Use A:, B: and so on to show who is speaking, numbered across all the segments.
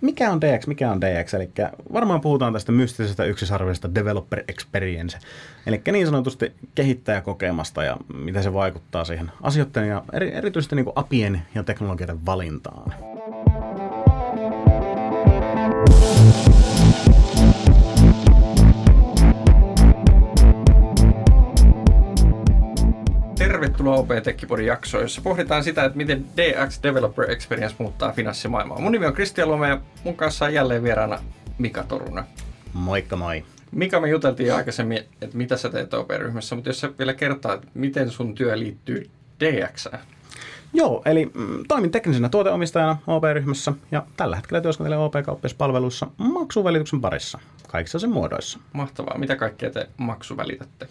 A: mikä on DX, mikä on DX? Eli varmaan puhutaan tästä mystisestä yksisarvisesta developer experience, eli niin sanotusti kehittäjäkokemasta ja miten se vaikuttaa siihen asioiden ja eri, erityisesti niin kuin apien ja teknologioiden valintaan.
B: Tervetuloa OP Tekkipodin jaksoon, jossa pohditaan sitä, että miten DX Developer Experience muuttaa finanssimaailmaa. Mun nimi on Kristian Lome ja mun kanssa on jälleen vieraana Mika Torunen.
A: Moikka moi.
B: Mika, me juteltiin aikaisemmin, että mitä sä teet OP-ryhmässä, mutta jos sä vielä kertaa, että miten sun työ liittyy DX?
A: Joo, eli mm, toimin teknisenä tuoteomistajana OP-ryhmässä ja tällä hetkellä työskentelen OP-kauppiaspalveluissa maksuvälityksen parissa, kaikissa sen muodoissa.
B: Mahtavaa. Mitä kaikkea te maksuvälitätte?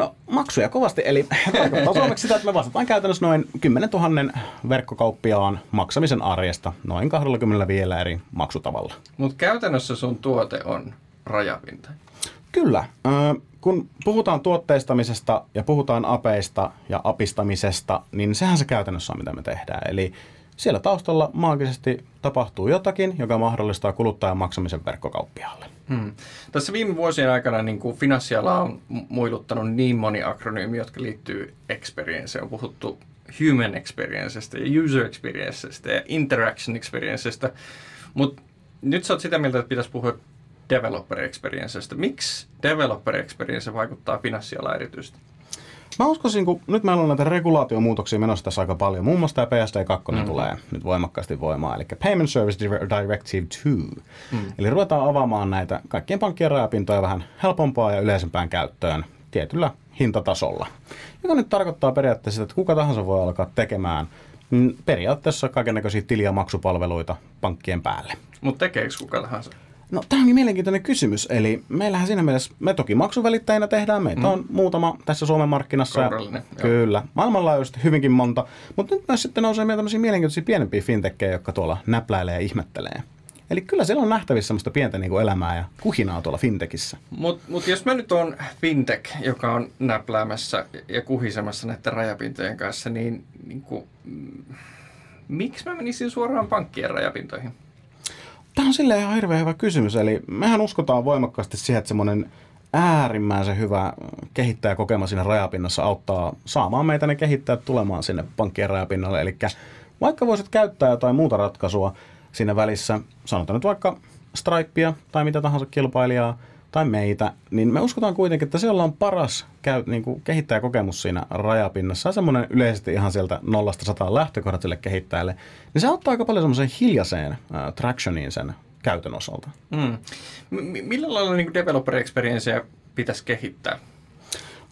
A: No maksuja kovasti, eli tarkoittaa suomeksi sitä, että me vastataan käytännössä noin 10 000 verkkokauppiaan maksamisen arjesta noin 25 eri maksutavalla.
B: Mutta käytännössä sun tuote on rajapinta.
A: Kyllä. Kun puhutaan tuotteistamisesta ja puhutaan apeista ja apistamisesta, niin sehän se käytännössä on, mitä me tehdään. Eli siellä taustalla maagisesti tapahtuu jotakin, joka mahdollistaa kuluttajan maksamisen verkkokauppiaalle.
B: Hmm. Tässä viime vuosien aikana niin kuin finanssiala on muiluttanut niin moni akronyymi, jotka liittyy experience. On puhuttu human experiencestä ja user experiencestä ja interaction experiencestä. Mutta nyt sä oot sitä mieltä, että pitäisi puhua developer experiencestä. Miksi developer experience vaikuttaa finanssialaan erityisesti?
A: Mä uskoisin, kun nyt meillä on näitä regulaatiomuutoksia menossa tässä aika paljon. Muun muassa tämä PSD2 mm. tulee nyt voimakkaasti voimaan, eli Payment Service Directive 2. Mm. Eli ruvetaan avaamaan näitä kaikkien pankkien rajapintoja vähän helpompaa ja yleisempään käyttöön tietyllä hintatasolla. Joka nyt tarkoittaa periaatteessa että kuka tahansa voi alkaa tekemään periaatteessa kaikenlaisia tili- ja maksupalveluita pankkien päälle.
B: Mutta tekeekö kuka tahansa?
A: No tämä onkin mielenkiintoinen kysymys. Eli meillähän siinä mielessä, me toki maksuvälittäjinä tehdään, meitä mm. on muutama tässä Suomen markkinassa.
B: Kourallinen,
A: kyllä, maailmanlaajuisesti hyvinkin monta. Mutta nyt myös sitten nousee meillä tämmöisiä mielenkiintoisia pienempiä fintekkejä, jotka tuolla näpläilee ja ihmettelee. Eli kyllä siellä on nähtävissä semmoista pientä niin kuin elämää ja kuhinaa tuolla fintekissä.
B: Mutta mut jos mä nyt on fintech, joka on näpläämässä ja kuhisemassa näiden rajapintojen kanssa, niin, niin kuin, mm, miksi mä menisin suoraan pankkien rajapintoihin?
A: Tämä on silleen ihan hirveän hyvä kysymys. Eli mehän uskotaan voimakkaasti siihen, että semmoinen äärimmäisen hyvä kehittäjäkokema siinä rajapinnassa auttaa saamaan meitä ne kehittäjät tulemaan sinne pankkien rajapinnalle. Eli vaikka voisit käyttää jotain muuta ratkaisua siinä välissä, sanotaan nyt vaikka Stripea tai mitä tahansa kilpailijaa, tai meitä, niin me uskotaan kuitenkin, että se, on paras käy, niin kuin kehittäjäkokemus siinä rajapinnassa, ja semmoinen yleisesti ihan sieltä nollasta sataan lähtökohdat sille kehittäjälle, niin se auttaa aika paljon semmoiseen hiljaiseen äh, tractioniin sen käytön osalta. Mm.
B: M- millä lailla niin developer experiencea pitäisi kehittää?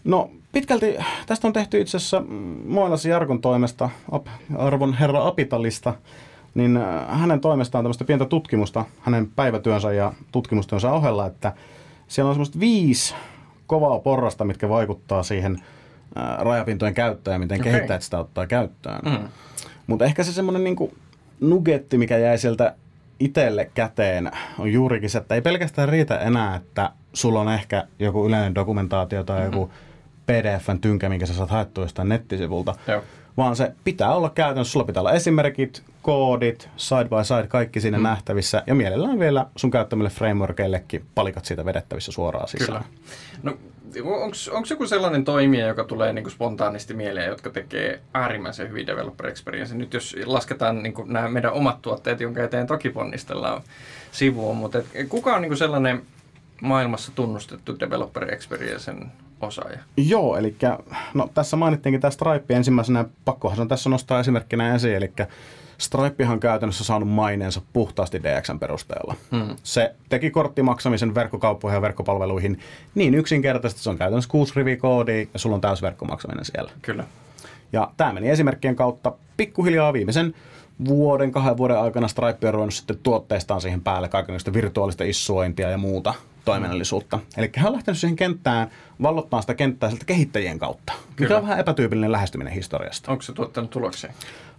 A: No pitkälti tästä on tehty itse asiassa Moilas Jarkon toimesta, arvon herra Apitalista, niin hänen toimestaan tämmöistä pientä tutkimusta hänen päivätyönsä ja tutkimustyönsä ohella, että siellä on semmoista viisi kovaa porrasta, mitkä vaikuttaa siihen ää, rajapintojen käyttöön ja miten okay. kehittäjät sitä ottaa käyttöön. Mm. Mutta ehkä se semmoinen niinku nugetti, mikä jäi sieltä itselle käteen, on juurikin se, että ei pelkästään riitä enää, että sulla on ehkä joku yleinen dokumentaatio tai mm-hmm. joku PDFn tynkä, minkä sä saat haettua jostain nettisivulta, Joo. Vaan se pitää olla käytännössä, sulla pitää olla esimerkit, koodit, side by side, kaikki siinä mm. nähtävissä ja mielellään vielä sun käyttämille frameworkeillekin palikat siitä vedettävissä suoraan sisään.
B: Kyllä. No, onko joku sellainen toimija, joka tulee niin kuin spontaanisti mieleen, jotka tekee äärimmäisen hyvin developer experience? Nyt jos lasketaan niin kuin nämä meidän omat tuotteet, jonka eteen toki ponnistellaan sivuun, mutta et, kuka on niin kuin sellainen maailmassa tunnustettu developer experiencen osaaja?
A: Joo, eli no, tässä mainittiinkin tämä Stripe ensimmäisenä, pakkohan se on tässä nostaa esimerkkinä esiin, eli Stripehan on käytännössä saanut maineensa puhtaasti DXn perusteella. Hmm. Se teki korttimaksamisen verkkokauppoihin ja verkkopalveluihin niin yksinkertaisesti, se on käytännössä kuusi rivi koodia ja sulla on täysverkkomaksaminen siellä.
B: Kyllä.
A: Ja tämä meni esimerkkien kautta pikkuhiljaa viimeisen vuoden, kahden vuoden aikana Stripe on ruvennut sitten tuotteistaan siihen päälle kaikenlaista virtuaalista issuointia ja muuta toiminnallisuutta. Eli hän on lähtenyt siihen kenttään vallottaa sitä kenttää sieltä kehittäjien kautta, Kyllä. mikä on vähän epätyypillinen lähestyminen historiasta.
B: Onko se tuottanut tuloksia?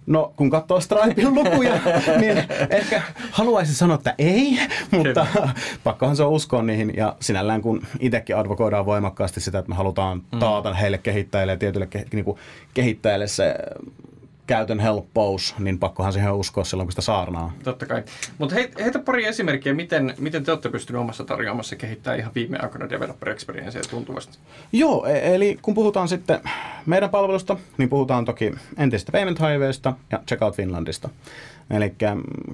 A: No, kun katsoo Stripein lukuja, niin ehkä haluaisin sanoa, että ei, mutta Kyllä. pakkohan se on uskoa niihin. Ja sinällään kun itsekin advokoidaan voimakkaasti sitä, että me halutaan mm. taata heille kehittäjille ja tietyille ke, niin kuin kehittäjille se käytön helppous, niin pakkohan siihen uskoa silloin, kun sitä saarnaa.
B: Totta kai. Mutta hei, heitä pari esimerkkiä, miten, miten te olette pystyneet omassa tarjoamassa kehittämään ihan viime aikoina developer experiencea tuntuvasti.
A: Joo, e- eli kun puhutaan sitten meidän palvelusta, niin puhutaan toki entistä Payment Highwaysta ja Checkout Finlandista. Eli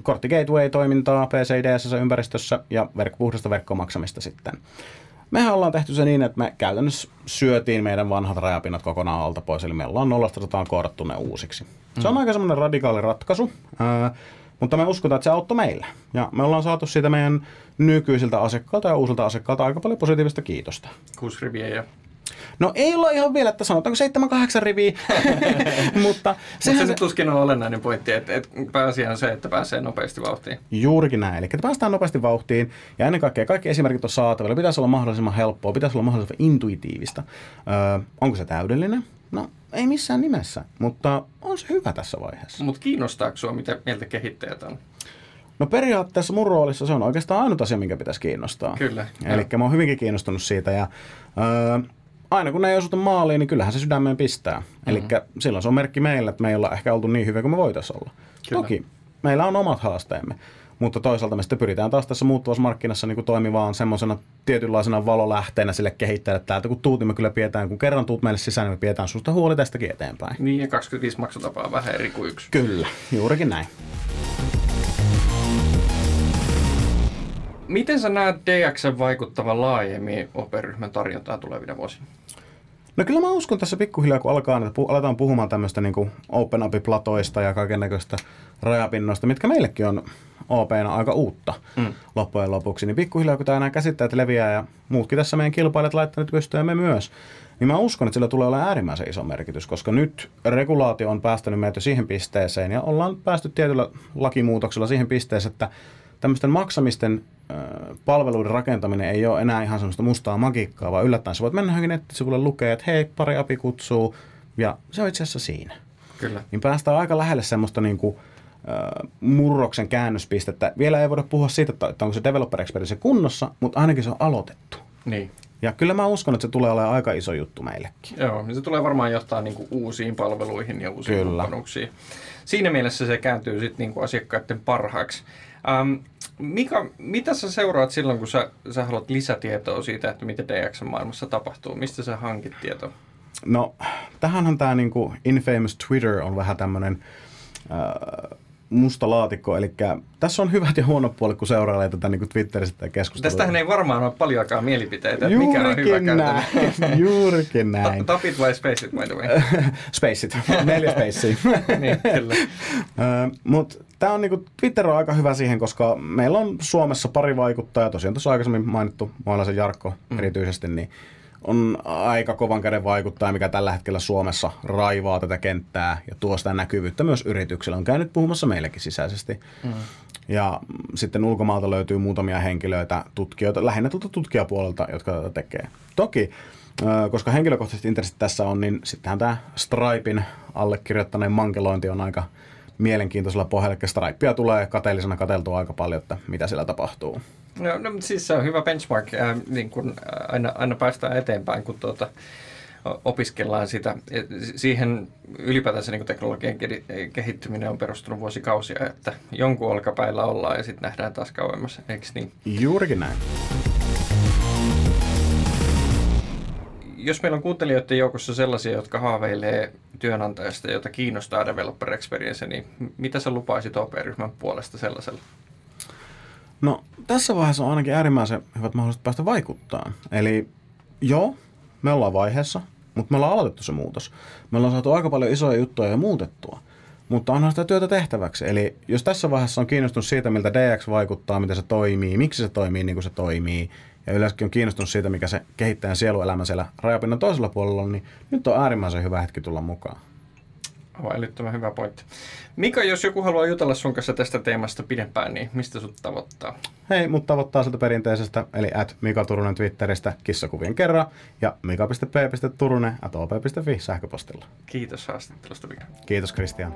A: kortti gateway-toimintaa PC DSS-ympäristössä ja verk- puhdasta verkkomaksamista sitten. Mehän ollaan tehty se niin, että me käytännössä syötiin meidän vanhat rajapinnat kokonaan alta pois, eli me ollaan nollasta sataan koodattu ne uusiksi. Se on mm. aika semmoinen radikaali ratkaisu, ää, mutta me uskotaan, että se auttoi meille. Ja me ollaan saatu siitä meidän nykyisiltä asiakkailta ja uusilta asiakkailta aika paljon positiivista kiitosta.
B: Kuusi riviä ja
A: No ei olla ihan vielä, että sanotaanko 7-8 riviä, mutta
B: sehän se, se tuskin on olennainen pointti, että, että pääasia on se, että pääsee nopeasti vauhtiin.
A: Juurikin näin, eli että päästään nopeasti vauhtiin ja ennen kaikkea kaikki esimerkit on saatavilla, pitäisi olla mahdollisimman helppoa, pitäisi olla mahdollisimman intuitiivista. Öö, onko se täydellinen? No ei missään nimessä, mutta on se hyvä tässä vaiheessa.
B: Mutta kiinnostaako sinua, mitä mieltä kehittäjät on?
A: No periaatteessa mun roolissa se on oikeastaan ainut asia, minkä pitäisi kiinnostaa.
B: Kyllä.
A: Eli mä oon hyvinkin kiinnostunut siitä ja öö, aina kun ne ei osuta maaliin, niin kyllähän se sydämeen pistää. Mm-hmm. Eli silloin se on merkki meille, että me ei olla ehkä oltu niin hyviä kuin me voitaisiin olla. Kyllä. Toki meillä on omat haasteemme, mutta toisaalta me sitten pyritään taas tässä muuttuvassa markkinassa niin kuin toimivaan semmoisena tietynlaisena valolähteenä sille kehittäjälle. Täältä kun tuut, niin me kyllä pidetään, kun kerran tuut meille sisään, niin me pidetään susta huoli tästäkin eteenpäin.
B: Niin, ja 25 maksutapaa vähän eri kuin yksi.
A: Kyllä, juurikin näin.
B: Miten sä näet DX vaikuttavan laajemmin OP-ryhmän tarjontaa tulevina vuosina?
A: No kyllä mä uskon tässä pikkuhiljaa, kun alkaa, että pu- aletaan puhumaan tämmöistä niin open platoista ja kaiken näköistä rajapinnoista, mitkä meillekin on OPna aika uutta mm. loppujen lopuksi, niin pikkuhiljaa kun tämä nämä käsitteet leviää ja muutkin tässä meidän kilpailijat laittaneet pystyä me myös, niin mä uskon, että sillä tulee olemaan äärimmäisen iso merkitys, koska nyt regulaatio on päästänyt meitä siihen pisteeseen ja ollaan päästy tietyllä lakimuutoksella siihen pisteeseen, että tämmöisten maksamisten palveluiden rakentaminen ei ole enää ihan semmoista mustaa magiikkaa, vaan yllättäen sä voit mennä johonkin nettisivulle lukea, että hei, pari api kutsuu, ja se on itse asiassa siinä.
B: Kyllä.
A: Niin päästään aika lähelle semmoista niin kuin, murroksen käännöspistettä. Vielä ei voida puhua siitä, että onko se developer experience kunnossa, mutta ainakin se on aloitettu.
B: Niin.
A: Ja kyllä mä uskon, että se tulee olemaan aika iso juttu meillekin.
B: Joo, niin se tulee varmaan johtaa niin kuin uusiin palveluihin ja uusiin kyllä. kumppanuuksiin. Siinä mielessä se kääntyy sitten niin asiakkaiden parhaaksi. Ähm, Mika, mitä sä seuraat silloin, kun sä, sä haluat lisätietoa siitä, että mitä DX-maailmassa tapahtuu? Mistä sä hankit tietoa?
A: No, tähänhän tämä niinku infamous Twitter on vähän tämmöinen äh, musta laatikko, eli tässä on hyvät ja huonot puolet, kun seurailee tätä niin Twitterissä tätä keskustelua.
B: Tästähän ei varmaan ole paljonkaan mielipiteitä, että mikä on hyvä
A: näin. Juurikin näin.
B: Ta- tapit vai spaceit, by the way?
A: spaceit, neljä spacea.
B: niin, kyllä.
A: Mutta tämä on niinku, Twitter on aika hyvä siihen, koska meillä on Suomessa pari vaikuttajaa, tosiaan tuossa aikaisemmin mainittu Moilaisen Jarkko mm. erityisesti, niin on aika kovan käden vaikuttaja, mikä tällä hetkellä Suomessa raivaa tätä kenttää ja tuo sitä näkyvyyttä myös yrityksillä. On käynyt puhumassa meillekin sisäisesti. Mm. Ja sitten ulkomaalta löytyy muutamia henkilöitä, tutkijoita, lähinnä tuolta tutkijapuolelta, jotka tätä tekee. Toki, koska henkilökohtaiset intressit tässä on, niin sittenhän tämä Stripein allekirjoittaneen mankelointi on aika mielenkiintoisella pohjalla. Eli Stripea tulee kateellisena kateltua aika paljon, että mitä siellä tapahtuu.
B: No, no siis se on hyvä benchmark, äh, niin kun aina, aina päästään eteenpäin, kun tuota, opiskellaan sitä. Siihen ylipäätänsä niin teknologian kehittyminen on perustunut vuosikausia, että jonkun olkapäillä ollaan ja sitten nähdään taas kauemmas, eikö niin?
A: Juurikin näin.
B: Jos meillä on kuuntelijoiden joukossa sellaisia, jotka haaveilee työnantajasta, jota kiinnostaa developer experience, niin mitä sä lupaisit OP-ryhmän puolesta sellaisella?
A: No tässä vaiheessa on ainakin äärimmäisen hyvät mahdollisuudet päästä vaikuttaa. Eli joo, me ollaan vaiheessa, mutta me ollaan aloitettu se muutos. Me ollaan saatu aika paljon isoja juttuja ja muutettua. Mutta onhan sitä työtä tehtäväksi. Eli jos tässä vaiheessa on kiinnostunut siitä, miltä DX vaikuttaa, miten se toimii, miksi se toimii niin kuin se toimii, ja yleensäkin on kiinnostunut siitä, mikä se kehittäjän sieluelämä siellä rajapinnan toisella puolella on, niin nyt on äärimmäisen hyvä hetki tulla mukaan.
B: Aivan älyttömän hyvä pointti. Mika, jos joku haluaa jutella sun kanssa tästä teemasta pidempään, niin mistä sut tavoittaa?
A: Hei, mut tavoittaa sieltä perinteisestä, eli at Mika Turunen Twitteristä kissakuvien kerran ja mika.p.turunen at op.fi sähköpostilla.
B: Kiitos haastattelusta, Mika.
A: Kiitos, Kristian.